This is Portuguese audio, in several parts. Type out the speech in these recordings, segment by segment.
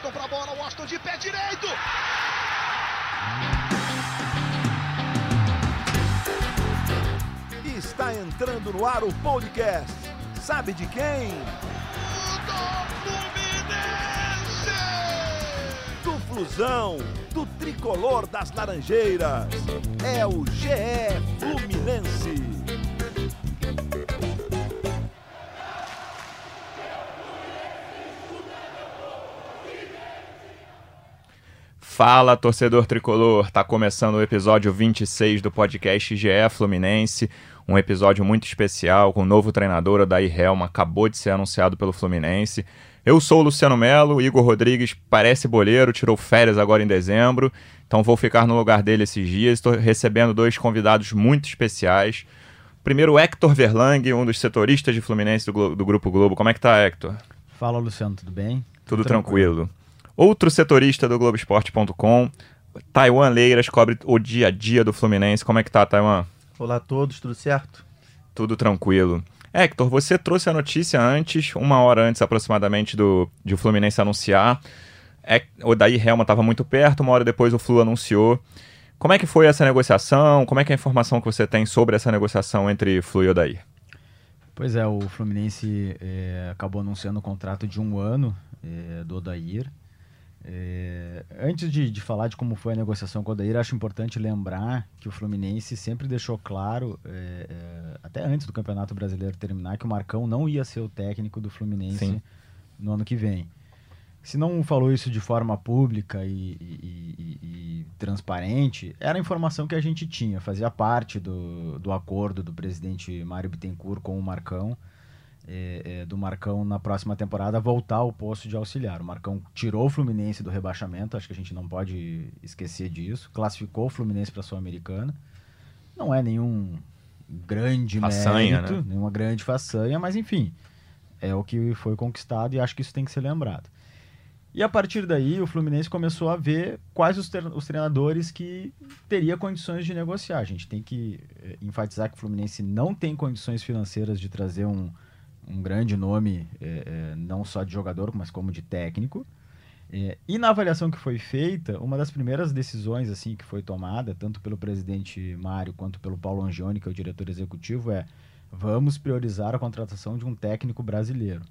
Washington pra bola, Washington de pé direito. Está entrando no ar o podcast. Sabe de quem? Do Fluminense! Do Flusão, do tricolor das Laranjeiras. É o GE Fluminense. Fala, torcedor tricolor! Tá começando o episódio 26 do podcast GE Fluminense, um episódio muito especial com o novo treinador, Odair Helma, acabou de ser anunciado pelo Fluminense. Eu sou o Luciano Melo, Igor Rodrigues parece boleiro, tirou férias agora em dezembro, então vou ficar no lugar dele esses dias. Estou recebendo dois convidados muito especiais. Primeiro, Hector Verlang, um dos setoristas de Fluminense do, Glo- do Grupo Globo. Como é que tá, Hector? Fala, Luciano, tudo bem? Tudo tranquilo. Outro setorista do Globoesporte.com, Taiwan Leiras, cobre o dia a dia do Fluminense. Como é que tá, Taiwan? Olá a todos, tudo certo? Tudo tranquilo. Hector, você trouxe a notícia antes, uma hora antes aproximadamente do de o Fluminense anunciar. É, o Daí Helma estava muito perto, uma hora depois o Flu anunciou. Como é que foi essa negociação? Como é que é a informação que você tem sobre essa negociação entre Flu e Odair? Pois é, o Fluminense eh, acabou anunciando um contrato de um ano eh, do Odair. Eh, antes de, de falar de como foi a negociação com o Odair, acho importante lembrar que o Fluminense sempre deixou claro, eh, eh, até antes do Campeonato Brasileiro terminar, que o Marcão não ia ser o técnico do Fluminense Sim. no ano que vem. Se não falou isso de forma pública e, e- e- e transparente, era a informação que a gente tinha, fazia parte do, do acordo do presidente Mário Bittencourt com o Marcão, é, é, do Marcão na próxima temporada voltar ao posto de auxiliar. O Marcão tirou o Fluminense do rebaixamento, acho que a gente não pode esquecer disso, classificou o Fluminense para a Sul-Americana. Não é nenhum grande Façanha, mérito, né? nenhuma grande façanha, mas enfim, é o que foi conquistado e acho que isso tem que ser lembrado. E a partir daí, o Fluminense começou a ver quais os, os treinadores que teria condições de negociar. A gente tem que eh, enfatizar que o Fluminense não tem condições financeiras de trazer um, um grande nome, eh, eh, não só de jogador, mas como de técnico. Eh, e na avaliação que foi feita, uma das primeiras decisões assim que foi tomada, tanto pelo presidente Mário quanto pelo Paulo Angione, que é o diretor executivo, é vamos priorizar a contratação de um técnico brasileiro.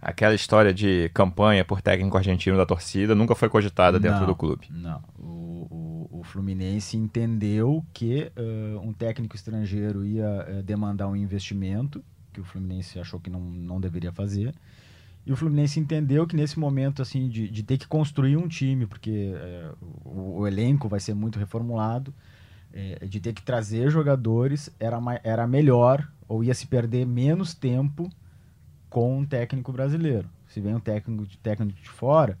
Aquela história de campanha por técnico argentino da torcida nunca foi cogitada dentro Não, do clube. Não. O, o, o Fluminense entendeu que eh, um técnico estrangeiro ia eh, demandar um investimento, que o Fluminense achou que não, não deveria fazer. E o Fluminense entendeu que nesse momento assim de, de ter que construir um time, porque eh, o, o elenco vai ser muito reformulado, eh, de ter que trazer jogadores, era, era melhor ou ia se perder menos tempo com um técnico brasileiro. Se vem um técnico de, técnico de fora,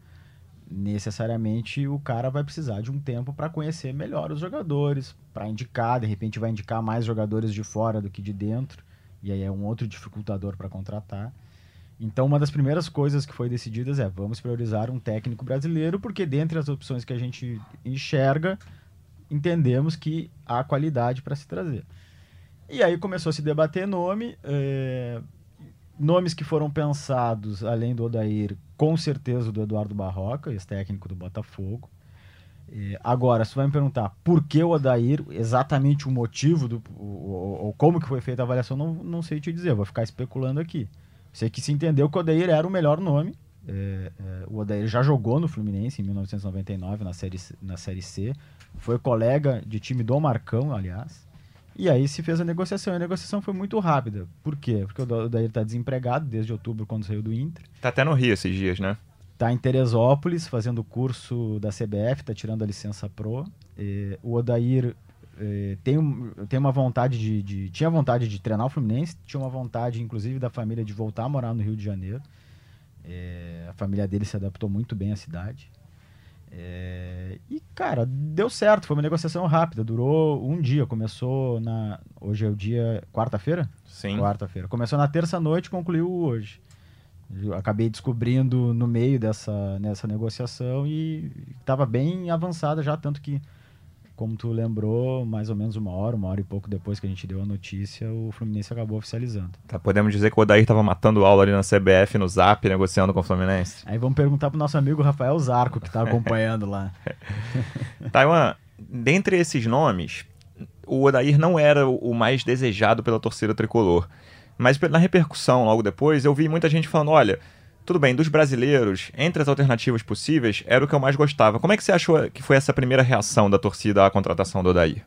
necessariamente o cara vai precisar de um tempo para conhecer melhor os jogadores, para indicar, de repente vai indicar mais jogadores de fora do que de dentro, e aí é um outro dificultador para contratar. Então, uma das primeiras coisas que foi decididas é vamos priorizar um técnico brasileiro, porque dentre as opções que a gente enxerga, entendemos que há qualidade para se trazer. E aí começou a se debater nome, eh, nomes que foram pensados, além do Odair, com certeza do Eduardo Barroca, ex-técnico do Botafogo. Eh, agora, se vai me perguntar por que o Odair, exatamente o motivo, do, ou como que foi feita a avaliação, não, não sei te dizer, vou ficar especulando aqui. Sei que se entendeu que o Odair era o melhor nome. eh, eh, o Odair já jogou no Fluminense em 1999, na série, na série C. Foi colega de time do Marcão, aliás. E aí se fez a negociação. E a negociação foi muito rápida. Por quê? Porque o Odair está desempregado desde outubro, quando saiu do Inter. Tá até no Rio esses dias, né? Tá em Teresópolis, fazendo o curso da CBF, tá tirando a licença pro. Eh, o Odair eh, tem, tem uma vontade de, de- Tinha vontade de treinar o Fluminense, tinha uma vontade, inclusive, da família de voltar a morar no Rio de Janeiro. Eh, a família dele se adaptou muito bem à cidade. Eh, e, cara, deu certo, foi uma negociação rápida, durou um dia, começou na. Hoje é o dia. quarta-feira? Sim. Quarta-feira. Começou na terça-noite e concluiu hoje. Eu acabei descobrindo no meio dessa nessa negociação e estava bem avançada já, tanto que como tu lembrou, mais ou menos uma hora, uma hora e pouco depois que a gente deu a notícia, o Fluminense acabou oficializando. Tá, podemos dizer que o Odair tava matando aula ali na CBF, no Zap, negociando com o Fluminense. Aí vamos perguntar pro nosso amigo Rafael Zarco, que tá acompanhando lá. Taiwan, dentre esses nomes, o Odair não era o o mais desejado pela torcida tricolor. Mas na repercussão logo depois, eu vi muita gente falando: olha, tudo bem, dos brasileiros, entre as alternativas possíveis, era o que eu mais gostava. Como é que você achou que foi essa primeira reação da torcida à contratação do Odair?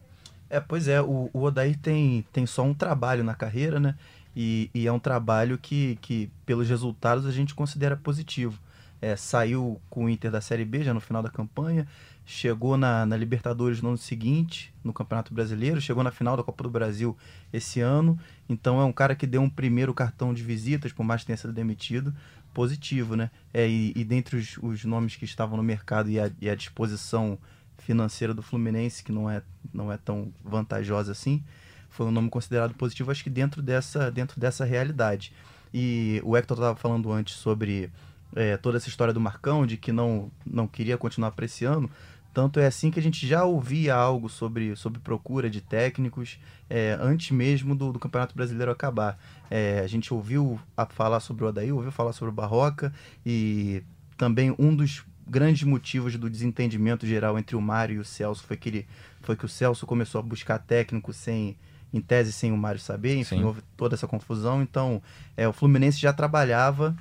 É, pois é, o, o Odair tem, tem só um trabalho na carreira, né? E, e é um trabalho que, que, pelos resultados, a gente considera positivo. É, saiu com o Inter da Série B já no final da campanha, chegou na, na Libertadores no ano seguinte, no Campeonato Brasileiro, chegou na final da Copa do Brasil esse ano. Então é um cara que deu um primeiro cartão de visitas, por mais que tenha sido demitido, positivo, né? É, e, e dentre os, os nomes que estavam no mercado e a, e a disposição financeira do Fluminense, que não é, não é tão vantajosa assim, foi um nome considerado positivo, acho que dentro dessa, dentro dessa realidade. E o Hector estava falando antes sobre é, toda essa história do Marcão, de que não, não queria continuar para esse ano. Tanto é assim que a gente já ouvia algo sobre, sobre procura de técnicos é, antes mesmo do, do Campeonato Brasileiro acabar. É, a gente ouviu a falar sobre o Adair, ouviu falar sobre o Barroca e também um dos grandes motivos do desentendimento geral entre o Mário e o Celso foi que, ele, foi que o Celso começou a buscar técnico sem, em tese, sem o Mário saber, enfim, Sim. houve toda essa confusão. Então, é, o Fluminense já trabalhava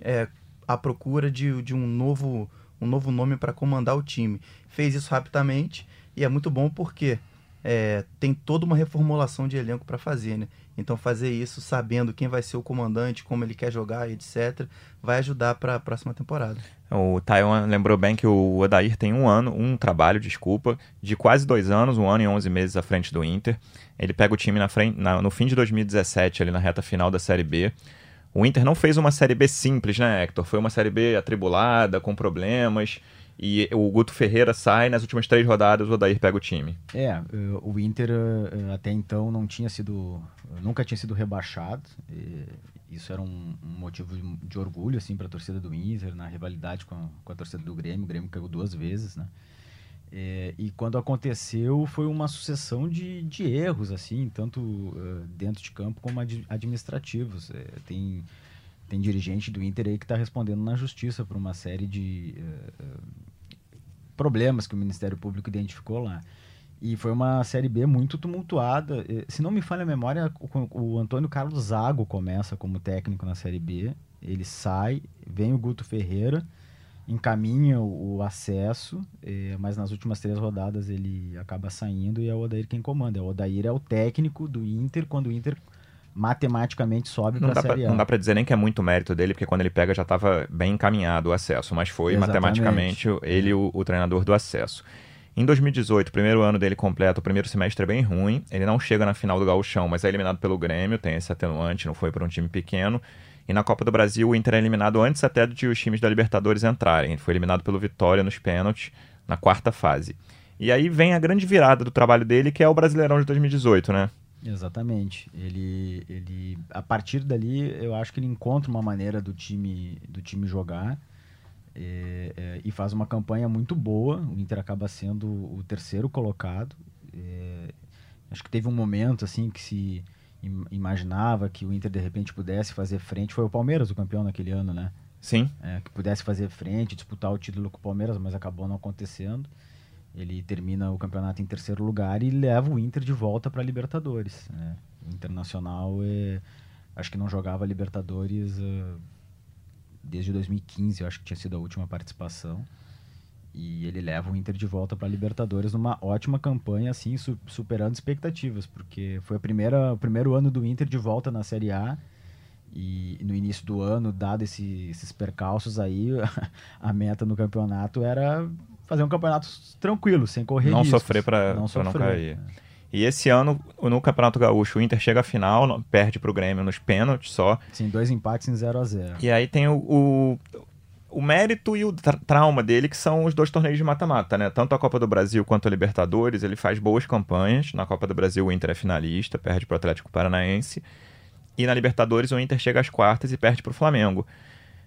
é, à procura de, de um novo um novo nome para comandar o time. Fez isso rapidamente e é muito bom porque é, tem toda uma reformulação de elenco para fazer, né? Então fazer isso sabendo quem vai ser o comandante, como ele quer jogar, etc, vai ajudar para a próxima temporada. O Taiwan lembrou bem que o Odair tem um ano, um trabalho, desculpa, de quase dois anos, um ano e 11 meses à frente do Inter. Ele pega o time na frente, na- no fim de 2017, ali na reta final da Série B. O Inter não fez uma Série B simples, né, Hector? Foi uma Série B atribulada, com problemas. E o Guto Ferreira sai nas últimas três rodadas, o Odair pega o time. É, eh, o Inter eh, até então não tinha sido, nunca tinha sido rebaixado. isso era um, motivo de orgulho assim para a torcida do Inter na rivalidade com a, com a torcida do Grêmio. O Grêmio caiu duas vezes, né? É, e quando aconteceu foi uma sucessão de, de erros assim, tanto eh, dentro de campo como ad- administrativos. É, tem tem dirigente do Inter aí que está respondendo na justiça por uma série de eh, problemas que o Ministério Público identificou lá. E foi uma Série B muito tumultuada. Eh, Se não me falha a memória, o, o Antônio Carlos Zago começa como técnico na Série B. Ele sai, vem o Guto Ferreira, encaminha o, o acesso, eh, mas nas últimas três rodadas ele acaba saindo e é o Odair quem comanda. O Odair é o técnico do Inter quando o Inter matematicamente sobe para a Série A. não dá pra dizer nem que é muito mérito dele, porque quando ele pega já estava bem encaminhado o acesso, mas foi Exatamente. matematicamente ele o, o treinador do acesso. Em 2018, o primeiro ano dele completo, o primeiro semestre é bem ruim. Ele não chega na final do Gauchão, mas é eliminado pelo Grêmio, tem esse atenuante, não foi para um time pequeno. E na Copa do Brasil, o Inter é eliminado antes até de os times da Libertadores entrarem. Ele foi eliminado pelo Vitória nos pênaltis, na quarta fase. E aí vem a grande virada do trabalho dele, que é o Brasileirão de 2018, né? Exatamente. Ele, ele, a partir dali, eu acho que ele encontra uma maneira do time, do time jogar é, é, e faz uma campanha muito boa. O Inter acaba sendo o terceiro colocado. É, acho que teve um momento assim que se imaginava que o Inter de repente pudesse fazer frente. Foi o Palmeiras o campeão naquele ano, né? Sim. É, que pudesse fazer frente, disputar o título com o Palmeiras, mas acabou não acontecendo. Ele termina o campeonato em terceiro lugar e leva o Inter de volta para a Libertadores. né? O Internacional, é, acho que não jogava Libertadores ah, desde 2015, eu acho que tinha sido a última participação. E ele leva o Inter de volta para a Libertadores numa ótima campanha, assim, su- superando expectativas, porque foi a primeira, o primeiro ano do Inter de volta na Série A. E no início do ano, dado esse- esses percalços aí, a meta no campeonato era fazer um campeonato tranquilo, sem correr Não riscos. sofrer pra- pra não sofrer. cair. E esse ano, no Campeonato Gaúcho, o Inter chega à final, não- perde pro Grêmio nos pênaltis só. Sim, dois empates em 0 a 0 E aí tem o, o, o mérito e o tra- trauma dele, que são os dois torneios de mata-mata, né? Tanto a Copa do Brasil quanto a Libertadores, ele faz boas campanhas. Na Copa do Brasil, o Inter é finalista, perde pro Atlético Paranaense. E na Libertadores, o Inter chega às quartas e perde pro Flamengo.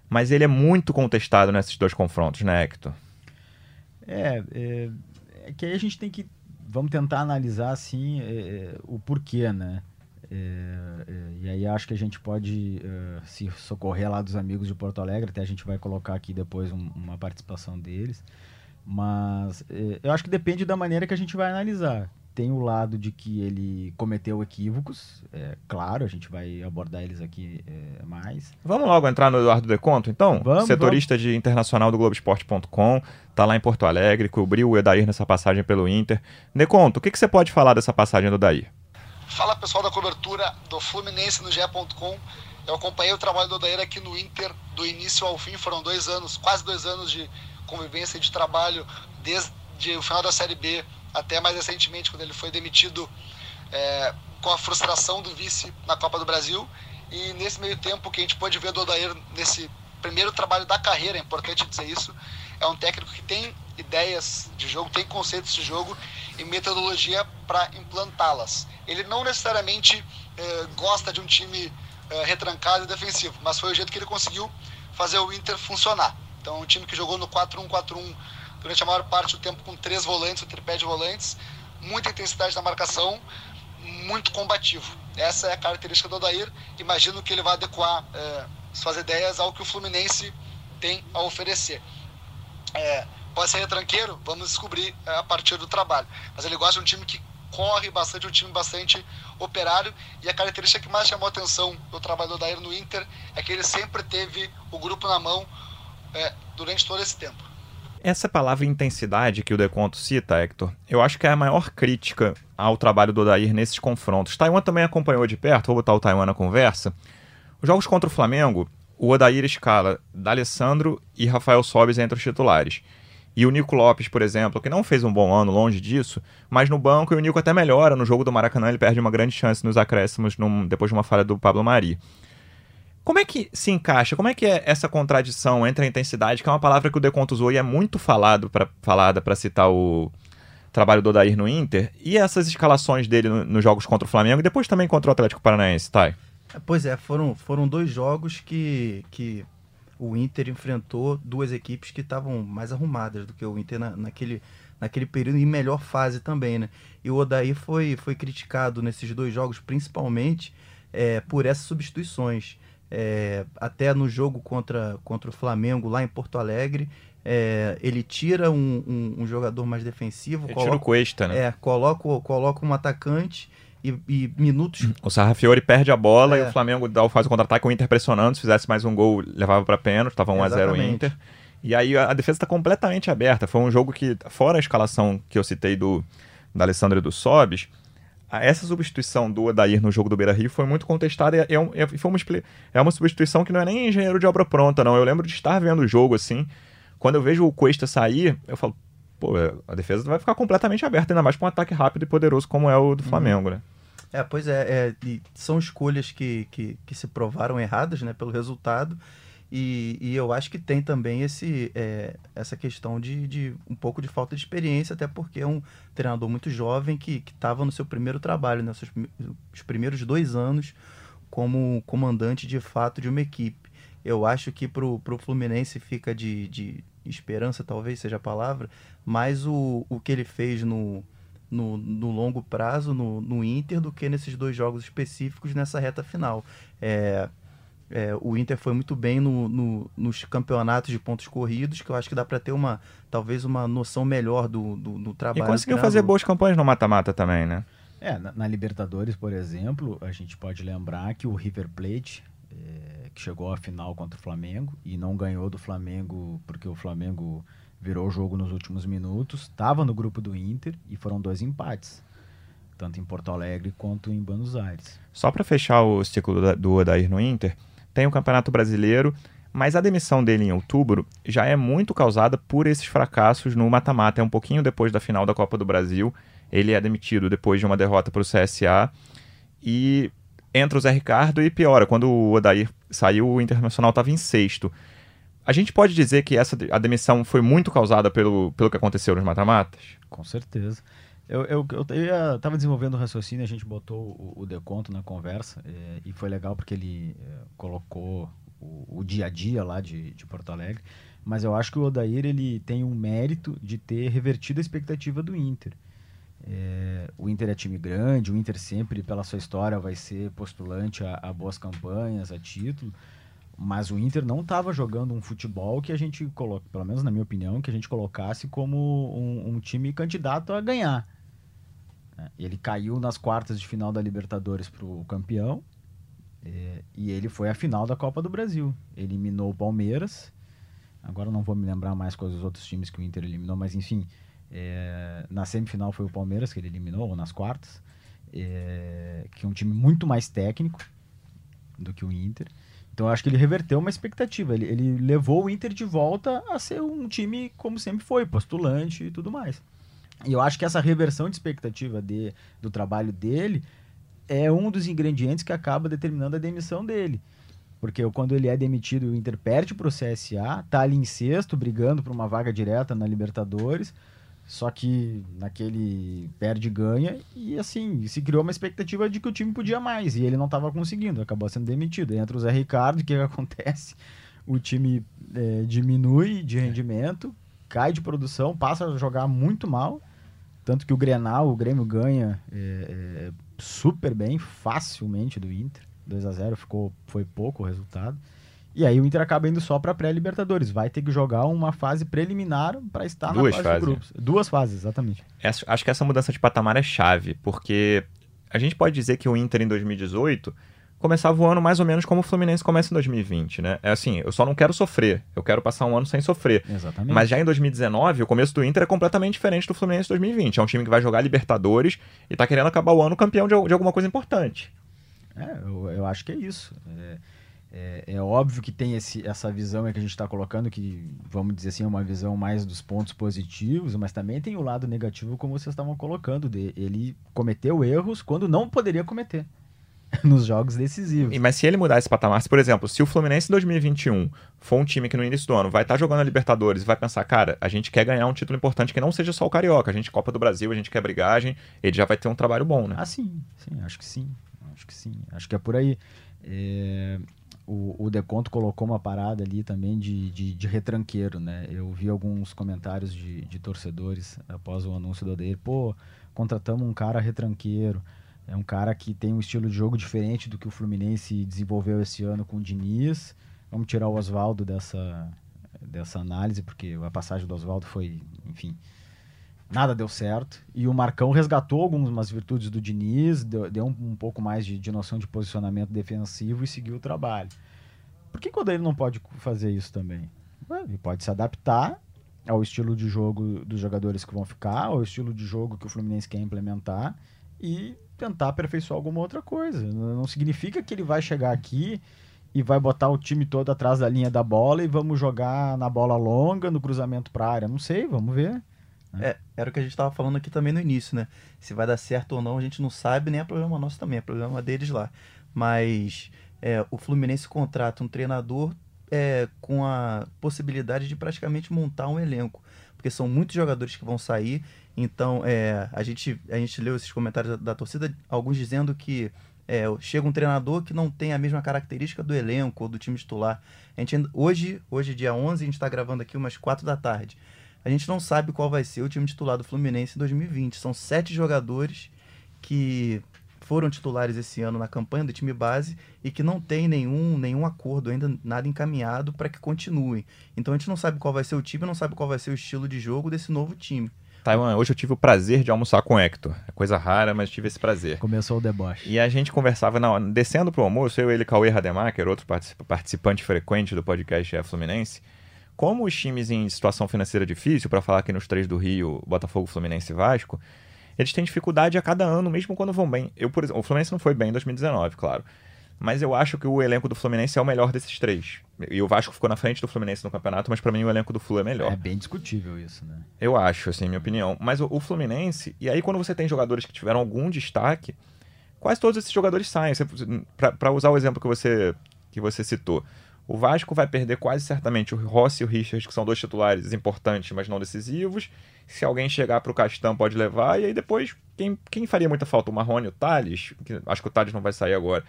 Mas ele é muito contestado nesses dois confrontos, né, Hector? É, é, É que aí a gente tem que. Vamos tentar analisar assim é, o porquê, né? É, é, e aí acho que a gente pode é, se socorrer lá dos amigos de Porto Alegre, até a gente vai colocar aqui depois um, uma participação deles. Mas eu acho que depende da maneira que a gente vai analisar. Tem o lado de que ele cometeu equívocos, é claro, a gente vai abordar eles aqui é, mais. Vamos logo entrar no Eduardo Deconto, então? Vamos, Setorista de internacional do Globoesporte.com, tá lá em Porto Alegre, cobriu o Edair nessa passagem pelo Inter. Deconto, o que, que você pode falar dessa passagem do Edair? Fala pessoal da cobertura do Fluminense no GE.com. Eu acompanhei o trabalho do Odair aqui no Inter do início ao fim. Foram dois anos, quase dois anos de convivência e de trabalho, desde o final da Série B até mais recentemente, quando ele foi demitido é, com a frustração do vice na Copa do Brasil. E nesse meio tempo que a gente pôde ver do Odair nesse primeiro trabalho da carreira, é importante dizer isso, é um técnico que tem ideias de jogo, tem conceitos de jogo e metodologia para implantá-las. Ele não necessariamente eh, gosta de um time eh, retrancado e defensivo, mas foi o jeito que ele conseguiu fazer o Inter funcionar. Então, um time que jogou no 4-1-4-1 durante a maior parte do tempo com três volantes, o tripé de volantes, muita intensidade na marcação, muito combativo. Essa é a característica do Odair. Imagino que ele vai adequar eh, suas ideias ao que o Fluminense tem a oferecer. É, pode ser retranqueiro, vamos descobrir é, a partir do trabalho. Mas ele gosta de um time que corre bastante, um time bastante operário. E a característica que mais chamou a atenção do trabalho do Daír no Inter é que ele sempre teve o grupo na mão é, durante todo esse tempo. Essa palavra intensidade que o Deconto cita, Hector, eu acho que é a maior crítica ao trabalho do Odair nesses confrontos. Taiwan também acompanhou de perto, vou botar o Taiwan na conversa. Os jogos contra o Flamengo, o Odair escala D'Alessandro e Rafael Sobis entre os titulares. E o Nico Lopes, por exemplo, que não fez um bom ano longe disso, mas no banco e o Nico até melhora. No jogo do Maracanã ele perde uma grande chance nos acréscimos num, depois de uma falha do Pablo Mari. Como é que se encaixa? Como é que é essa contradição entre a intensidade, que é uma palavra que o Deconto usou e é muito falado pra, falada para citar o trabalho do Odair no Inter, e essas escalações dele nos no jogos contra o Flamengo e depois também contra o Atlético Paranaense, Thay? Pois é, foram, foram dois jogos que, que o Inter enfrentou duas equipes que estavam mais arrumadas do que o Inter na, naquele, naquele período em melhor fase também, né? E o Odaí foi, foi criticado nesses dois jogos, principalmente é, por essas substituições. É, até no jogo contra, contra o Flamengo lá em Porto Alegre, é, ele tira um, um, um, jogador mais defensivo, ele coloca, tira o Cuesta, né? É, coloca, coloca um atacante e, e minutos. O Sarrafiori perde a bola é. e o Flamengo dá, faz o contra-ataque, o Inter pressionando. Se fizesse mais um gol, levava para pênalti, estava 1x0 o Inter. E aí a, a defesa está completamente aberta. Foi um jogo que, fora a escalação que eu citei do da Alessandro e do Sobis, essa substituição do Odair no jogo do Beira Rio foi muito contestada e é, um, é, foi uma, é uma substituição que não é nem engenheiro de obra pronta, não. Eu lembro de estar vendo o jogo assim. Quando eu vejo o Cuesta sair, eu falo, pô, a defesa vai ficar completamente aberta, ainda mais para um ataque rápido e poderoso como é o do uhum. Flamengo, né? É, pois é, é são escolhas que, que, que, se provaram erradas né, pelo resultado. E, e eu acho que tem também esse, é, essa questão de, de um pouco de falta de experiência, até porque é um treinador muito jovem que estava no seu primeiro trabalho, né, seus, os primeiros dois anos como comandante de fato de uma equipe. Eu acho que para o Fluminense fica de, de esperança, talvez seja a palavra, mas o, o que ele fez no, no, no longo prazo no, no, Inter do que nesses dois jogos específicos nessa reta final. É, é, o Inter foi muito bem no, no, nos campeonatos de pontos corridos, que eu acho que dá para ter uma talvez uma noção melhor do, do, do trabalho. E conseguiu fazer boas campanhas no mata-mata também, né? É, na, na, Libertadores, por exemplo, a gente pode lembrar que o River Plate, é, que chegou à final contra o Flamengo e não ganhou do Flamengo porque o Flamengo virou o jogo nos últimos minutos, estava no grupo do Inter e foram dois empates, tanto em Porto Alegre quanto em Buenos Aires. Só para fechar o ciclo do Odair no Inter, tem o Campeonato Brasileiro, mas a demissão dele em outubro já é muito causada por esses fracassos no mata-mata. É um pouquinho depois da final da Copa do Brasil. Ele é demitido depois de uma derrota para o CSA e entra o Zé Ricardo e piora. Quando o Odair saiu, o Internacional estava em sexto. A gente pode dizer que essa a demissão foi muito causada pelo, pelo que aconteceu nos mata-matas? Com certeza. Eu, eu, eu, estava desenvolvendo o raciocínio, a gente botou o, o deconto na conversa é, e foi legal porque ele é, colocou o, o, dia a dia lá de, de Porto Alegre. Mas eu acho que o Odair ele tem um mérito de ter revertido a expectativa do Inter. É, o Inter é time grande, o Inter sempre, pela sua história, vai ser postulante a, a boas campanhas, a título. Mas o Inter não estava jogando um futebol que a gente coloca, pelo menos na minha opinião, que a gente colocasse como um, um time candidato a ganhar. É, Ele caiu nas quartas de final da Libertadores para o campeão é, e ele foi à final da Copa do Brasil. Eliminou o Palmeiras. Agora não vou me lembrar mais quais os outros times que o Inter eliminou, mas enfim, é, na semifinal foi o Palmeiras que ele eliminou, ou nas quartas, é, que é um time muito mais técnico do que o Inter. Então eu acho que ele reverteu uma expectativa. Ele, ele levou o Inter de volta a ser um time como sempre foi, postulante e tudo mais. E eu acho que essa reversão de expectativa de, do trabalho dele é um dos ingredientes que acaba determinando a demissão dele. Porque quando ele é demitido, o Inter perde para o CSA, tá ali em sexto, brigando por uma vaga direta na Libertadores. Só que naquele perde ganha, e assim, se criou uma expectativa de que o time podia mais, e ele não estava conseguindo, acabou sendo demitido. Entra o Zé Ricardo, o que, que acontece? O time é, diminui de rendimento, cai de produção, passa a jogar muito mal. Tanto que o Grenal, o Grêmio ganha é, é, super bem, facilmente do Inter. 2 a 0 ficou, foi pouco o resultado. E aí o Inter acaba indo só para pré-Libertadores. Vai ter que jogar uma fase preliminar para estar Duas na fase fases. de grupos. Duas fases, exatamente. Essa- acho que essa mudança de patamar é chave, porque a gente pode dizer que o Inter em 2018 começava o ano mais ou menos como o Fluminense começa em 2020, né? É assim, eu só não quero sofrer, eu quero passar um ano sem sofrer. Exatamente. Mas já em 2019, o começo do Inter é completamente diferente do Fluminense 2020. É um time que vai jogar Libertadores e tá querendo acabar o ano campeão de, de alguma coisa importante. É, eu, eu acho que é isso. É, é, é óbvio que tem esse, essa visão que a gente está colocando, que, vamos dizer assim, é uma visão mais dos pontos positivos, mas também tem o lado negativo, como vocês estavam colocando. De, ele cometeu erros quando não poderia cometer nos jogos decisivos. E- Mas se ele mudar esse patamar, se, por exemplo, se o Fluminense em 2021 for um time que no início do ano vai estar jogando a Libertadores e vai pensar, cara, a gente quer ganhar um título importante que não seja só o Carioca, a gente Copa do Brasil, a gente quer brigagem, ele já vai ter um trabalho bom, né? Ah, sim, sim, acho que sim. Acho que sim. Acho que é por aí. É, o, o Deconto colocou uma parada ali também de, de, de retranqueiro, né? Eu vi alguns comentários de, de torcedores após o anúncio do Odeir. Pô, contratamos um cara retranqueiro. É um cara que tem um estilo de jogo diferente do que o Fluminense desenvolveu esse ano com o Diniz. Vamos tirar o Oswaldo dessa, dessa análise, porque a passagem do Oswaldo foi, enfim, nada deu certo. E o Marcão resgatou algumas virtudes do Diniz, deu, deu um, um pouco mais de, de noção de posicionamento defensivo e seguiu o trabalho. Por que, que o Odair não pode fazer isso também? Ele pode se adaptar ao estilo de jogo dos jogadores que vão ficar, ao estilo de jogo que o Fluminense quer implementar e tentar aperfeiçoar alguma outra coisa. Não significa que ele vai chegar aqui e vai botar o time todo atrás da linha da bola e vamos jogar na bola longa, no cruzamento para área. Não sei, vamos ver. É, era o que a gente estava falando aqui também no início, né? Se vai dar certo ou não, a gente não sabe, nem é problema nosso também, é problema deles lá. Mas é, o Fluminense contrata um treinador é, com a possibilidade de praticamente montar um elenco. Porque são muitos jogadores que vão sair. Então, é, a, gente, a gente leu esses comentários da, da torcida, alguns dizendo que é, chega um treinador que não tem a mesma característica do elenco ou do time titular. A gente, hoje, hoje, dia 11, a gente está gravando aqui umas 4 da tarde. A gente não sabe qual vai ser o time titular do Fluminense em 2020. São sete jogadores que foram titulares esse ano na campanha do time base e que não tem nenhum, nenhum acordo ainda, nada encaminhado para que continuem. Então a gente não sabe qual vai ser o time, não sabe qual vai ser o estilo de jogo desse novo time. Taiwan, hoje eu tive o prazer de almoçar com o Hector. É coisa rara, mas tive esse prazer. Começou o deboche. E a gente conversava, na, descendo pro almoço, eu, ele, Cauê Rademacher, outro particip- participante frequente do podcast é Fluminense, como os times em situação financeira difícil, para falar aqui nos três do Rio, Botafogo, Fluminense e Vasco, eles têm dificuldade a cada ano, mesmo quando vão bem. Eu, por exemplo, o Fluminense não foi bem em 2019, claro. Mas eu acho que o elenco do Fluminense é o melhor desses três. E o Vasco ficou na frente do Fluminense no campeonato, mas para mim o elenco do Flu é melhor. É bem discutível isso, né? Eu acho, assim, minha opinião. Mas o, o Fluminense, e aí quando você tem jogadores que tiveram algum destaque, quase todos esses jogadores saem. Pra usar o exemplo que você, que você citou, o Vasco vai perder quase certamente o Rossi e o Richard, que são dois titulares importantes, mas não decisivos. Se alguém chegar pro Castan, pode levar. E aí depois, quem, quem faria muita falta? O Marrone, o Thales? Que, acho que o Thales não vai sair agora.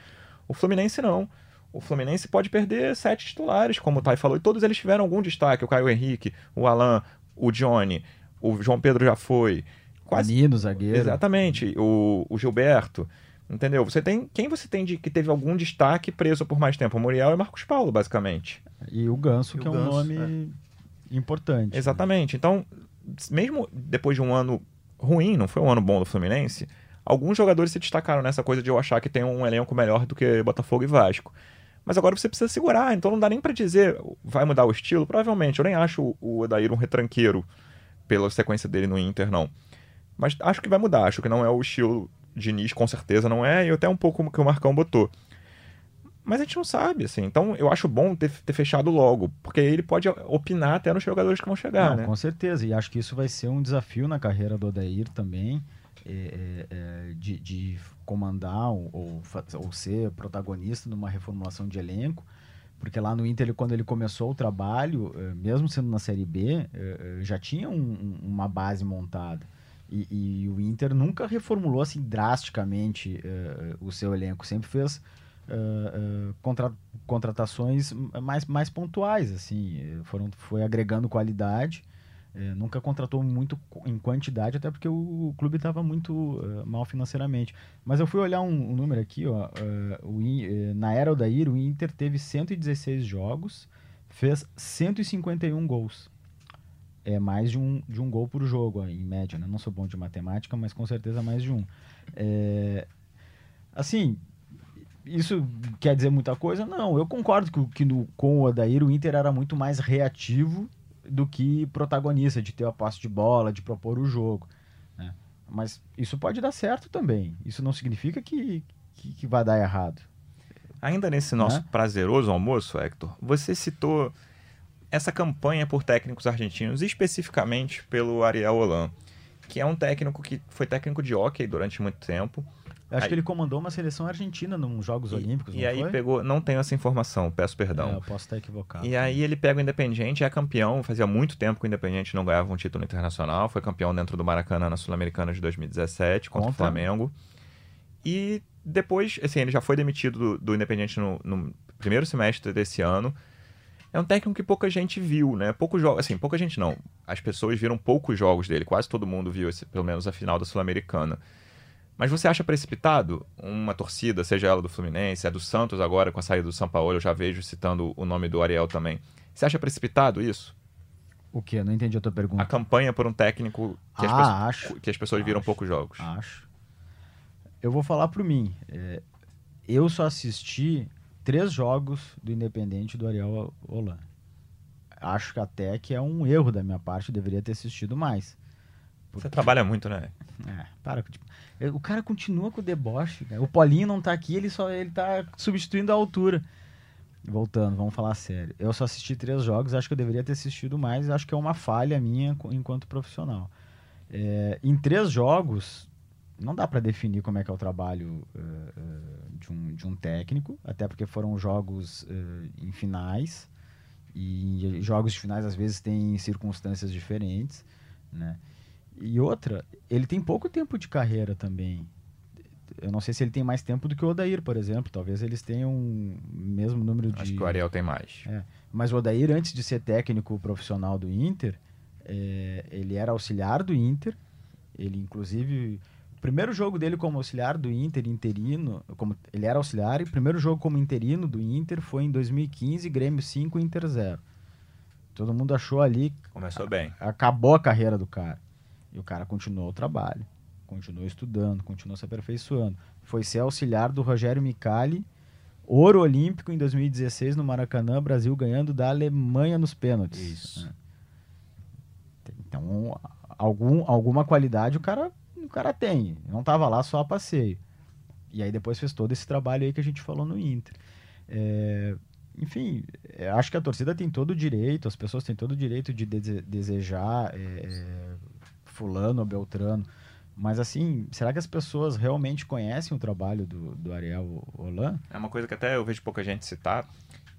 O Fluminense não. o Fluminense pode perder sete titulares, como o Thay falou, e todos eles tiveram algum destaque. O Caio Henrique, o Alan, o Johnny, o João Pedro já foi. Quase. Nino, zagueiro. Exatamente. O, o Gilberto. Entendeu? Você tem. Quem você tem de que teve algum destaque preso por mais tempo? O Muriel e Marcos Paulo, basicamente. E o Ganso, E que o é um Ganso, nome importante. né? Exatamente. Então, mesmo depois de um ano ruim, não foi um ano bom do Fluminense, alguns jogadores se destacaram nessa coisa de eu achar que tem um elenco melhor do que Botafogo e Vasco. Mas agora você precisa segurar, então não dá nem pra dizer vai mudar o estilo. Provavelmente, eu nem acho o Odair um retranqueiro pela sequência dele no Inter, não. Mas acho que vai mudar, acho que não é o estilo Diniz, com certeza não é, e até um pouco que o Marcão botou. Mas a gente não sabe, assim. Então eu acho bom ter, ter fechado logo, porque aí ele pode opinar até nos jogadores que vão chegar, Não, né? Com certeza, e acho que isso vai ser um desafio na carreira do Odair também, é, é, é, de, de comandar ou, ou, ser protagonista numa reformulação de elenco, porque lá no Inter, quando ele começou o trabalho, é, mesmo sendo na Série B, é, é, já tinha um- uma base montada. E, e o Inter nunca reformulou assim drasticamente é, o seu elenco, sempre fez é, é, contra- contratações mais, mais pontuais, assim, foram, foi agregando qualidade, nunca contratou muito em quantidade, até porque o, o clube estava muito mal financeiramente. Mas eu fui olhar um, um número aqui, ó, o na era Odair, o Inter teve 116 jogos, fez 151 gols. É mais de um, de um gol por jogo, em média, né? Não sou bom de matemática, mas com certeza mais de um. É, assim, isso quer dizer muita coisa? Não, eu concordo que, que no, com o Odair o Inter era muito mais reativo do que protagonista, de ter a posse de bola, de propor o jogo. né? Mas isso pode dar certo também. Isso não significa que, que, que vai dar errado. Ainda nesse nosso Né? prazeroso almoço, Hector, você citou essa campanha por técnicos argentinos, especificamente pelo Ariel Holan, que é um técnico que foi técnico de hockey durante muito tempo. Eu acho Aí- que ele comandou uma seleção argentina nos Jogos Olímpicos, E aí foi? pegou, não tenho essa informação, peço É, perdão. eu posso estar equivocado. E aí ele pega o Independiente, é campeão, fazia muito tempo que o Independiente não ganhava um título internacional, foi campeão dentro do Maracanã na Sul-Americana de 2017 contra o. Flamengo. E depois, assim, ele já foi demitido do, do Independiente no, no primeiro semestre desse ano. É um técnico que pouca gente viu, né? Poucos jogos, assim, pouca gente não. As pessoas viram poucos jogos dele, quase todo mundo viu esse- pelo menos a final da Sul-Americana. Mas você acha precipitado uma torcida, seja ela do Fluminense, é do Santos agora com a saída do São Paulo, eu já vejo citando o nome do Ariel também. Você acha precipitado isso? O quê? Não entendi a tua pergunta. A campanha por um técnico que, as, Ah, pessoas, acho. que as pessoas viram Acho. poucos jogos? Acho. Eu vou falar por mim. É, eu só assisti três jogos do Independente do Ariel Holan. Acho que até que é um erro da minha parte, deveria ter assistido mais. Você trabalha muito, né? É, para. tipo, o cara continua com o deboche. cara. O Paulinho não tá aqui, ele só ele tá substituindo a altura. Voltando, vamos falar sério. Eu só assisti três jogos, acho que eu deveria ter assistido mais. Acho que é uma falha minha enquanto profissional. É, em três jogos, não dá para definir como é que é o trabalho eh, eh, de, um, de um técnico, até porque foram jogos eh, em finais. E jogos de finais às vezes têm circunstâncias diferentes, né? E outra, ele tem pouco tempo de carreira também. Eu não sei se ele tem mais tempo do que o Odair, por exemplo. Talvez eles tenham o mesmo número de. Acho que o Ariel tem mais. Mas o Odair, antes de ser técnico profissional do Inter, é, ele era auxiliar do Inter. Ele, inclusive, primeiro jogo dele como auxiliar do Inter, interino, como ele era auxiliar, e o primeiro jogo como interino do Inter foi em 2015, Grêmio 5, Inter 0. Todo mundo achou ali Começou bem. acabou a carreira do cara. E o cara continuou o trabalho, continuou estudando, continuou se aperfeiçoando. Foi ser auxiliar do Rogério Micali, ouro olímpico em 2016 no Maracanã, Brasil ganhando da Alemanha nos pênaltis. Isso. É. Então, algum, alguma qualidade o cara, o cara tem. Não tava lá só a passeio. E aí depois fez todo esse trabalho aí que a gente falou no Inter. É, enfim, é, acho que a torcida tem todo o direito, as pessoas têm todo o direito de dese- desejar é, é, fulano ou beltrano. Mas assim, será que as pessoas realmente conhecem o trabalho do, do Ariel Holan? É uma coisa que até eu vejo pouca gente citar,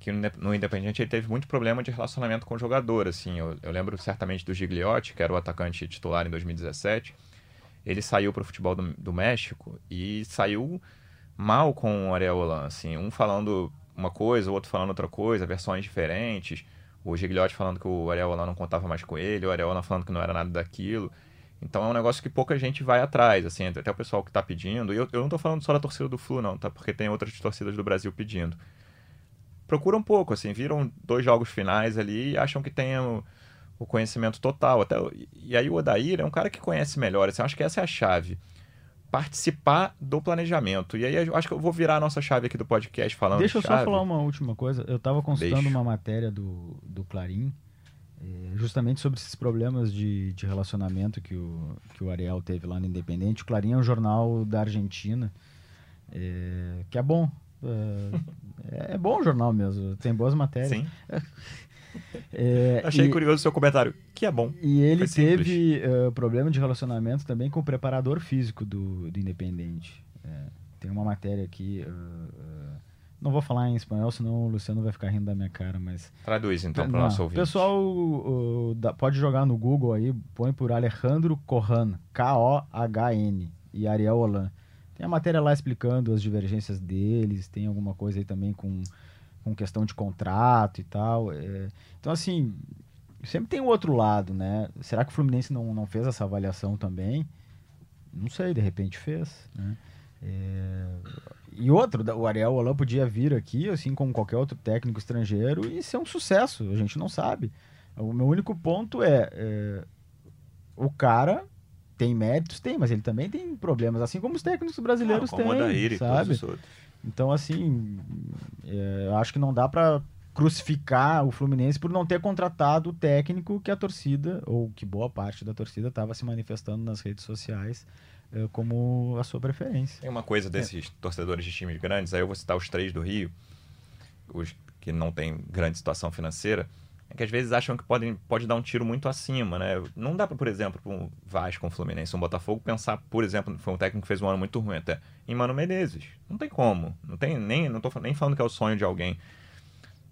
que no Inde- no Independente ele teve muito problema de relacionamento com o jogador, assim. Eu, eu lembro certamente do Gigliotti, que era o atacante titular em 2017. Ele saiu para o futebol do, do México e saiu mal com o Ariel Holan, assim. Um falando uma coisa, o outro falando outra coisa, versões diferentes. O Gigliotti falando que o Ariel Holan não contava mais com ele, o Ariel Holan falando que não era nada daquilo. Então é um negócio que pouca gente vai atrás, assim, até o pessoal que tá pedindo. E eu, eu não tô falando só da torcida do Flu, não, tá? Porque tem outras torcidas do Brasil pedindo. Procura um pouco, assim, viram dois jogos finais ali e acham que tem o, conhecimento total. Até, e aí o Odair é um cara que conhece melhor, assim, eu acho que essa é a chave participar do planejamento. E aí eu acho que eu vou virar a nossa chave aqui do podcast falando Deixa eu de só chave. falar uma última coisa. Eu estava consultando Deixa. uma matéria do, do Clarim, eh, justamente sobre esses problemas de, de relacionamento que o, que o Ariel teve lá no Independente. O Clarim é um jornal da Argentina, eh, que é bom. É, é bom o jornal mesmo, tem boas matérias. Sim. É, Achei e- curioso o seu comentário, que é bom. E ele teve eh, problema de relacionamento também com o preparador físico do, do Independente. É, tem uma matéria aqui. eh, eh, não vou falar em espanhol, senão o Luciano vai ficar rindo da minha cara, mas. Traduz então para o nosso ouvinte. Pessoal, o- da- pode jogar no Google aí, põe por Alejandro Corran, K-O-H-N, e Ariel Holan. Tem a matéria lá explicando as divergências deles, tem alguma coisa aí também com, com questão de contrato e tal. é. Então, assim, sempre tem o outro lado, né? Será que o Fluminense não, não fez essa avaliação também? Não sei, de repente fez, né? É, E outro, da- o Ariel Holan podia vir aqui, assim como qualquer outro técnico estrangeiro, e ser um sucesso. A gente não sabe. O meu único ponto é, é, o cara tem méritos, tem, mas ele também tem problemas, assim como os técnicos brasileiros Ah, têm, sabe? Então, assim, é, acho que não dá pra crucificar o Fluminense por não ter contratado o técnico que a torcida, ou que boa parte da torcida, estava se manifestando nas redes sociais é, como a sua preferência. Tem uma coisa desses torcedores de times grandes, aí eu vou citar os três do Rio, os que não têm grande situação financeira, é que às vezes acham que podem, pode dar um tiro muito acima, né? Não dá para, por exemplo, para um Vasco, um Fluminense, um Botafogo, pensar, por exemplo, foi um técnico que fez um ano muito ruim até, em Mano Menezes. Não tem como. Não tem nem, não tô nem falando que é o sonho de alguém.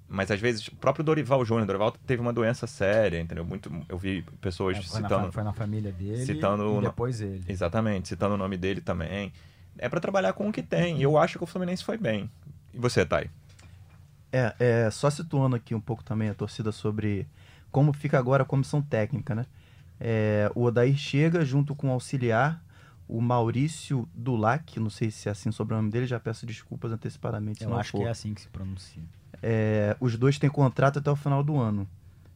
Mas às vezes, o próprio Dorival Júnior, Dorival teve uma doença séria, entendeu? Muito, eu vi pessoas É, foi, na, citando. fa- foi na família dele citando e depois ele. Exatamente, citando o nome dele também. É pra trabalhar com o que tem. E eu acho que o Fluminense foi bem. E você, Thay? É, é, só situando aqui um pouco também a torcida sobre como fica agora a comissão técnica, né? É, o Odair chega junto com o auxiliar, o Maurício Dulac, não sei se é assim o nome dele, já peço desculpas antecipadamente se Eu não acho for. que é assim que se pronuncia. É, os dois têm contrato até o final do ano.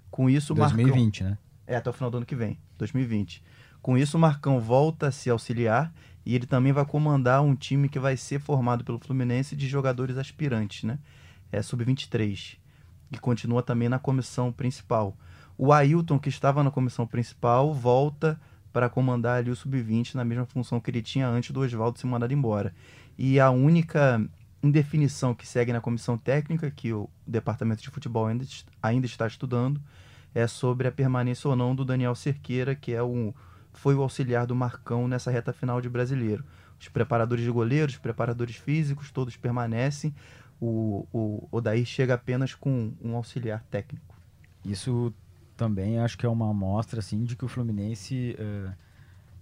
Com isso, o Marcão... 2020, né? É, até o final do ano que vem, 2020. Com isso, o Marcão volta a se auxiliar e ele também vai comandar um time que vai ser formado pelo Fluminense de jogadores aspirantes, né? É sub-23. E continua também na comissão principal. O Ailton, que estava na comissão principal, volta para comandar ali o sub-20 na mesma função que ele tinha antes do Oswaldo ser mandado embora. E a única indefinição que segue na comissão técnica, que o departamento de futebol ainda, ainda está estudando, é sobre a permanência ou não do Daniel Cerqueira, que é o, foi o auxiliar do Marcão nessa reta final de brasileiro. Os preparadores de goleiros, os preparadores físicos, todos permanecem. O, o Odair chega apenas com um auxiliar técnico. Isso também acho que é uma amostra assim de que o Fluminense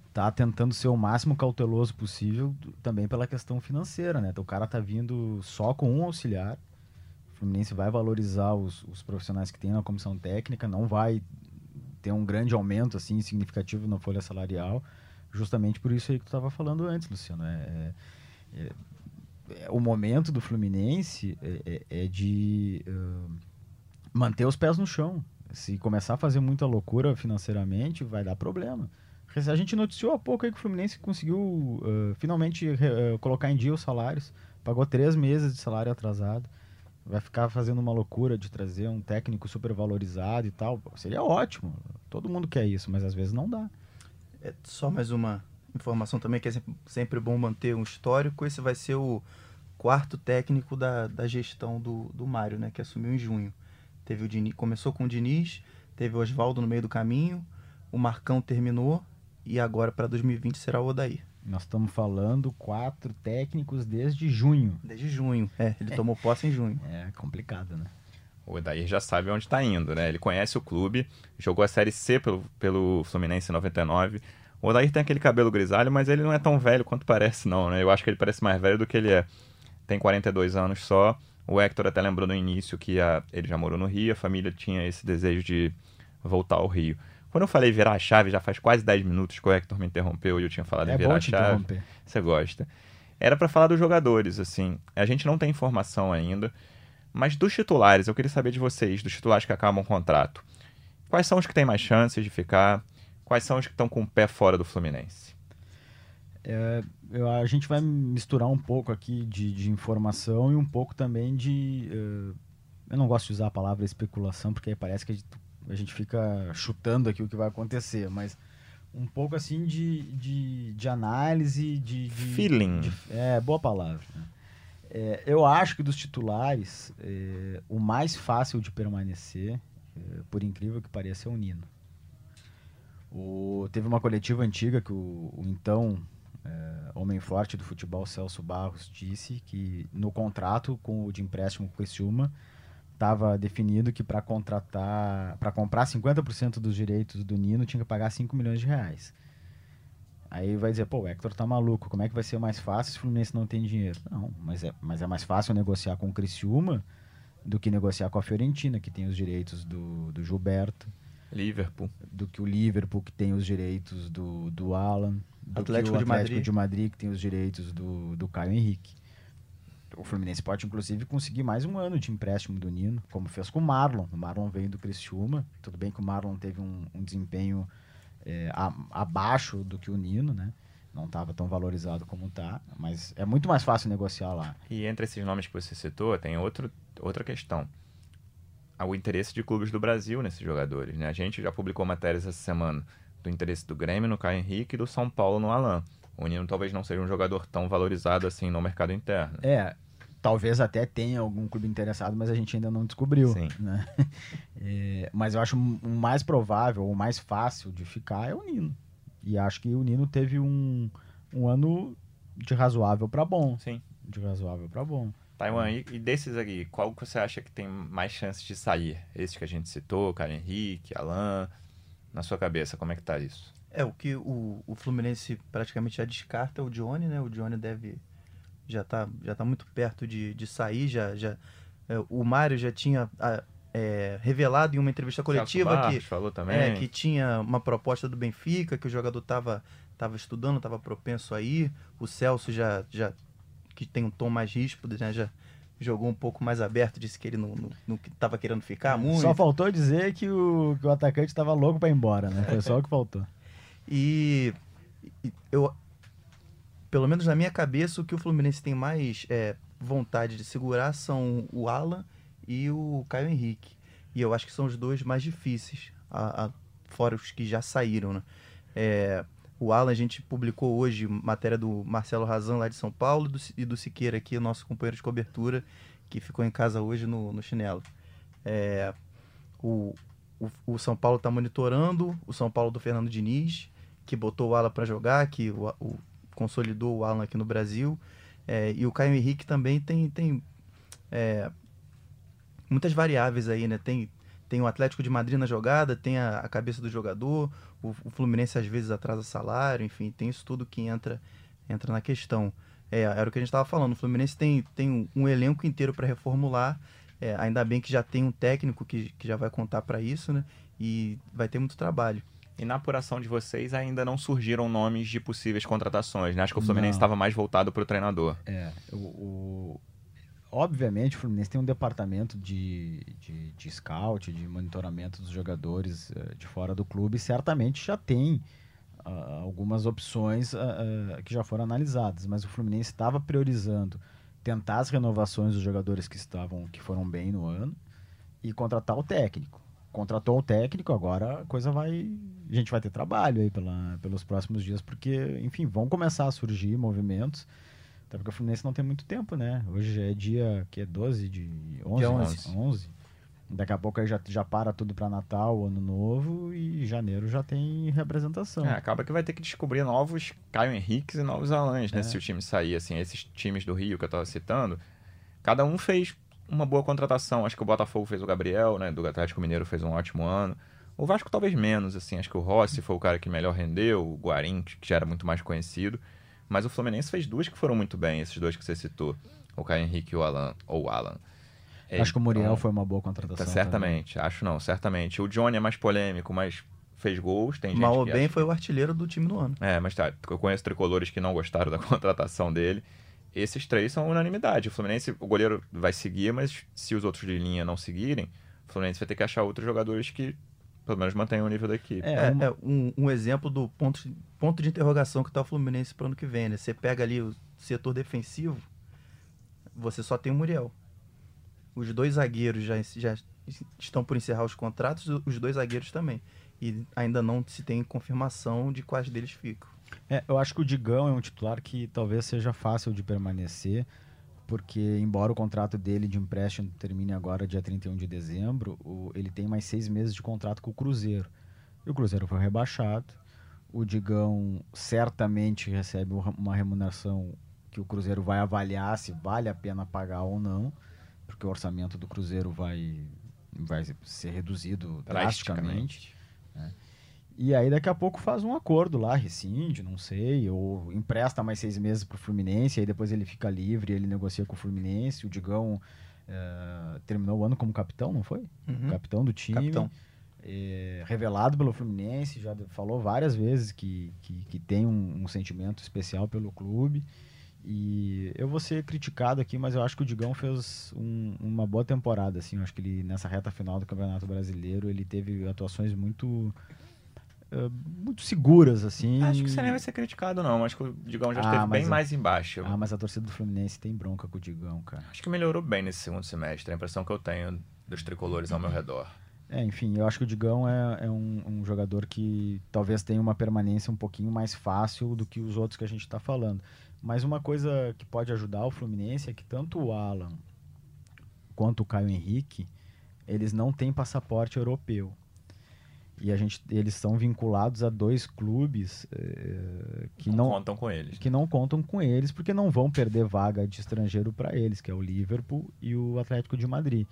está tentando ser o máximo cauteloso possível também pela questão financeira, né? Então, o cara tá vindo só com um auxiliar. O Fluminense vai valorizar os, os profissionais que tem na comissão técnica, não vai ter um grande aumento assim significativo na folha salarial, justamente por isso aí que tu estava falando antes, Luciano. É- é- é- o momento do Fluminense é, é- é de ah, manter os pés no chão. Se começar a fazer muita loucura financeiramente, vai dar problema. A gente noticiou há pouco aí que o Fluminense conseguiu ah, finalmente ah, colocar em dia os salários. Pagou três meses de salário atrasado. Vai ficar fazendo uma loucura de trazer um técnico super valorizado e tal. Seria ótimo. Todo mundo quer isso, mas às vezes não dá. É só mais uma informação também que é sempre- bom manter um histórico. Esse vai ser o quarto técnico da, da gestão do, do Mário, né? Que assumiu em junho. Teve o Diniz, começou com o Diniz, teve o Oswaldo no meio do caminho, o Marcão terminou e agora para 2020 será o Odair. Nós estamos falando quatro técnicos desde junho. Desde junho. É, ele tomou posse em junho. É complicado, né? O Odair já sabe onde está indo, né? Ele conhece o clube, jogou a Série C pelo, pelo Fluminense em 99. O Odair tem aquele cabelo grisalho, mas ele não é tão velho quanto parece, não, né? Eu acho que ele parece mais velho do que ele é. Tem 42 anos só, O Hector até lembrou no início que a, ele já morou no Rio, a família tinha esse desejo de voltar ao Rio. Quando eu falei virar a chave, já faz quase 10 minutos que o Hector me interrompeu e eu tinha falado É em virar a chave. Você gosta. Era pra falar dos jogadores, assim. A gente não tem informação ainda, mas dos titulares, eu queria saber de vocês, dos titulares que acabam o contrato. Quais são os que têm mais chances de ficar? Quais são os que estão com o pé fora do Fluminense? É, eu- a gente vai misturar um pouco aqui de, de informação e um pouco também de. eh, eu não gosto de usar a palavra especulação, porque aí parece que a gente, fica chutando aqui o que vai acontecer, mas um pouco assim de, de, de análise, de, de- Feeling. de- é, boa palavra. É, eu acho que dos titulares, é, o mais fácil de permanecer, é, por incrível que pareça, é o Nino. O- teve uma coletiva antiga que o, o então é, homem forte do futebol, Celso Barros, disse que no contrato com o de empréstimo com o Criciúma estava definido que para contratar, para comprar 50% dos direitos do Nino tinha que pagar 5 milhões de reais. Aí vai dizer, pô, o Hector tá maluco, como é que vai ser mais fácil se o Fluminense não tem dinheiro? Não, mas é, mas é mais fácil negociar com o Criciúma do que negociar com a Fiorentina, que tem os direitos do, do Gilberto, Liverpool. do que o Liverpool, que tem os direitos do, do Alan, do Atlético que o de Atlético Madrid. de Madrid, que tem os direitos do, do Caio Henrique. O Fluminense pode, inclusive, conseguir mais um ano de empréstimo do Nino, como fez com o Marlon. O Marlon veio do Criciúma. Tudo bem que o Marlon teve um, um desempenho é, a- abaixo do que o Nino, né? Não estava tão valorizado como tá, mas é muito mais fácil negociar lá. E entre esses nomes que você citou, tem outro, outra questão. Há O interesse de clubes do Brasil nesses jogadores. Né? A gente já publicou matérias essa semana do interesse do Grêmio no Caio Henrique e do São Paulo no Alan. O Nino talvez não seja um jogador tão valorizado assim no mercado interno. É, talvez até tenha algum clube interessado, mas a gente ainda não descobriu. Sim. né? É, mas eu acho o mais provável, o mais fácil de ficar é o Nino. E acho que o Nino teve um, um ano de razoável para bom. Sim. De razoável para bom. Taiwan, e, e desses aqui, qual que você acha que tem mais chances de sair? Esses que a gente citou, Caio Henrique, Alan. Na sua cabeça, como é que tá isso? É, o que o, o Fluminense praticamente já descarta é o Johnny, né? O Johnny deve. Já tá, já tá muito perto de, de sair. Já, já, é, o Mário já tinha ah, é, revelado em uma entrevista coletiva Celso que, Barros falou também. é, que tinha uma proposta do Benfica, que o jogador tava, tava estudando, tava propenso a ir. O Celso já, já que tem um tom mais ríspido, né? Já jogou um pouco mais aberto, disse que ele não, não, não tava querendo ficar muito. Só faltou dizer que o, que o atacante estava louco para ir embora, né? Foi só o que faltou. E, e eu, pelo menos na minha cabeça, o que o Fluminense tem mais é, vontade de segurar são o Alan e o Caio Henrique. E eu acho que são os dois mais difíceis, a, a- fora os que já saíram, né? É, o Alan, a gente publicou hoje matéria do Marcelo Razan, lá de São Paulo, e do, e do Siqueira aqui, nosso companheiro de cobertura, que ficou em casa hoje no, no chinelo. É, o, o, o São Paulo está monitorando, o São Paulo do Fernando Diniz, que botou o Alan para jogar, que o, o- consolidou o Alan aqui no Brasil. É, e o Caio Henrique também tem, tem é, muitas variáveis aí, né? Tem, tem o Atlético de Madrid na jogada, tem a, a cabeça do jogador, o, o Fluminense às vezes atrasa salário, enfim, tem isso tudo que entra, entra na questão. É, era o que a gente estava falando, o Fluminense tem, tem um, um elenco inteiro para reformular, é, ainda bem que já tem um técnico que, que já vai contar para isso, né? E vai ter muito trabalho. E na apuração de vocês ainda não surgiram nomes de possíveis contratações, né? Acho que o Fluminense Não. estava mais voltado para o treinador. É, o, o- obviamente o Fluminense tem um departamento de, de, de scout, de monitoramento dos jogadores eh, de fora do clube, certamente já tem ah, algumas opções ah, que já foram analisadas, mas o Fluminense estava priorizando tentar as renovações dos jogadores que estavam que foram bem no ano e contratar o técnico. Contratou o técnico, agora a coisa vai. A gente vai ter trabalho aí pela, pelos próximos dias, porque, enfim, vão começar a surgir movimentos. Até porque o Fluminense não tem muito tempo, né? Hoje é dia que é 12 de 11, Dia 11. 11. Daqui a pouco aí já, já para tudo para Natal, Ano Novo e janeiro já tem representação. É, acaba que vai ter que descobrir novos Caio Henriques e novos Alans, né? É. Se o time sair, assim, esses times do Rio que eu tava citando, cada um fez uma boa contratação. Acho que o Botafogo fez o Gabriel, né? Do Atlético Mineiro fez um ótimo ano. O Vasco talvez menos, assim. Acho que o Rossi foi o cara que melhor rendeu, o Guarim, que já era muito mais conhecido. Mas o Fluminense fez duas que foram muito bem, esses dois que você citou. O Caio Henrique e o Alan, ou o Alan. É, Acho que o Muriel então, foi uma boa tá, contratação. certamente, acho não, certamente. O Johnny é mais polêmico, mas fez gols, tem gente Mal ou bem acha foi o artilheiro do time no ano. É, mas tá, eu conheço tricolores que não gostaram da contratação dele. Esses três são unanimidade. O Fluminense, o goleiro vai seguir, mas se os outros de linha não seguirem, o Fluminense vai ter que achar outros jogadores que pelo menos mantenham o nível da equipe. É, É, é um, um exemplo do ponto, de- ponto de interrogação que tá o Fluminense pro ano que vem, né? Você pega ali o setor defensivo, você só tem o Muriel. Os dois zagueiros já, já estão por encerrar os contratos, os dois zagueiros também. E ainda não se tem confirmação de quais deles ficam. É, eu acho que o Digão é um titular que talvez seja fácil de permanecer, porque embora o contrato dele de empréstimo termine agora dia 31 de dezembro, o- ele tem mais seis meses de contrato com o Cruzeiro. E o Cruzeiro foi rebaixado. O Digão certamente recebe uma- remuneração que o Cruzeiro vai avaliar se vale a pena pagar ou não, porque o orçamento do Cruzeiro vai, vai ser reduzido drasticamente. E aí daqui a pouco faz um acordo lá, rescinde, não sei, ou empresta mais seis meses pro Fluminense, aí depois ele fica livre, ele negocia com o Fluminense, o Digão eh, terminou o ano como capitão, não foi? Uhum. Capitão do time. Capitão. eh, revelado pelo Fluminense, já falou várias vezes que, que, que tem um, um sentimento especial pelo clube. E eu vou ser criticado aqui, mas eu acho que o Digão fez um- uma boa temporada. Assim, eu acho que ele, nessa reta final do Campeonato Brasileiro, ele teve atuações muito, eh, muito seguras. assim. Acho que você nem vai ser criticado, não. Acho que o Digão já Ah, esteve bem mas- mais embaixo. Ah, mas a torcida do Fluminense tem bronca com o Digão, cara. Acho que melhorou bem nesse segundo semestre. A impressão que eu tenho dos tricolores ao meu redor. É, enfim, eu acho que o Digão é, é um, um jogador que talvez tenha uma permanência um pouquinho mais fácil do que os outros que a gente está falando. Mas uma coisa que pode ajudar o Fluminense é que tanto o Alan quanto o Caio Henrique, eles não têm passaporte europeu. E a gente, eles são vinculados a dois clubes eh, que não, não, contam com eles. que não contam com eles porque não vão perder vaga de estrangeiro para eles, que é o Liverpool e o Atlético de Madrid.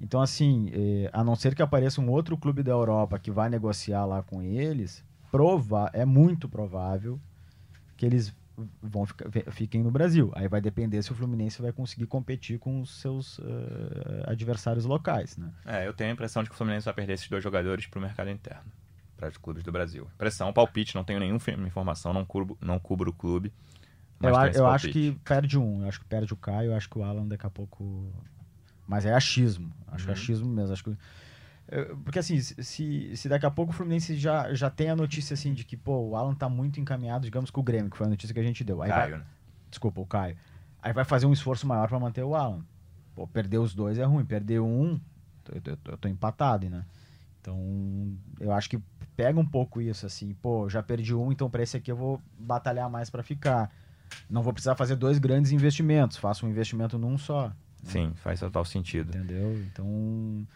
Então, assim, eh, a não ser que apareça um outro clube da Europa que vai negociar lá com eles, prova é muito provável que eles vão ficar, fiquem no Brasil. Aí vai depender se o Fluminense vai conseguir competir com os seus eh, adversários locais, né? É, eu tenho a impressão de que o Fluminense vai perder esses dois jogadores pro mercado interno. Para os clubes do Brasil. Impressão, palpite, não tenho nenhuma informação, não cubro, não cubro o clube. mas Eu, eu acho que perde um. Eu acho que perde o Caio, eu acho que o Alan daqui a pouco. Mas é achismo. Acho que é Uhum. achismo mesmo. Acho que... Eh, Porque assim, se, se daqui a pouco o Fluminense já, já tem a notícia assim de que, pô, o Alan tá muito encaminhado, digamos, com o Grêmio, que foi a notícia que a gente deu. Aí vai- Caio, né? desculpa, o Caio. Aí vai fazer um esforço maior pra manter o Alan. Pô, perder os dois é ruim. Perder um, eu, eu- eu tô empatado, né? Então, eu acho que pega um pouco isso, assim, pô, já perdi um, então pra esse aqui eu vou batalhar mais pra ficar. Não vou precisar fazer dois grandes investimentos, faço um investimento num só, Sim, faz total sentido. entendeu? Então,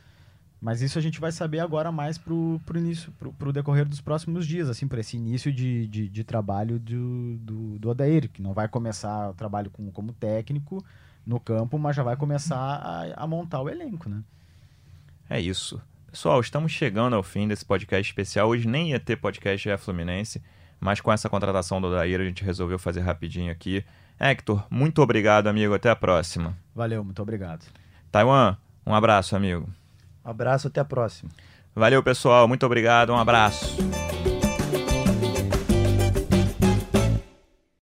mas isso a gente vai saber agora mais pro, pro início, pro, pro decorrer dos próximos dias, assim, para esse início de, de, de trabalho do, do, do Odair, que não vai começar o trabalho com, como técnico no campo, mas já vai começar a, a montar o elenco, né? É isso. Pessoal, estamos chegando ao fim desse podcast especial. Hoje nem ia ter podcast GE Fluminense, mas com essa contratação do Odair a gente resolveu fazer rapidinho aqui. Hector, muito obrigado, amigo. Até a próxima. Valeu, muito obrigado. Taiwan, um abraço, amigo. Abraço, até a próxima. Valeu, pessoal. Muito obrigado. Um abraço.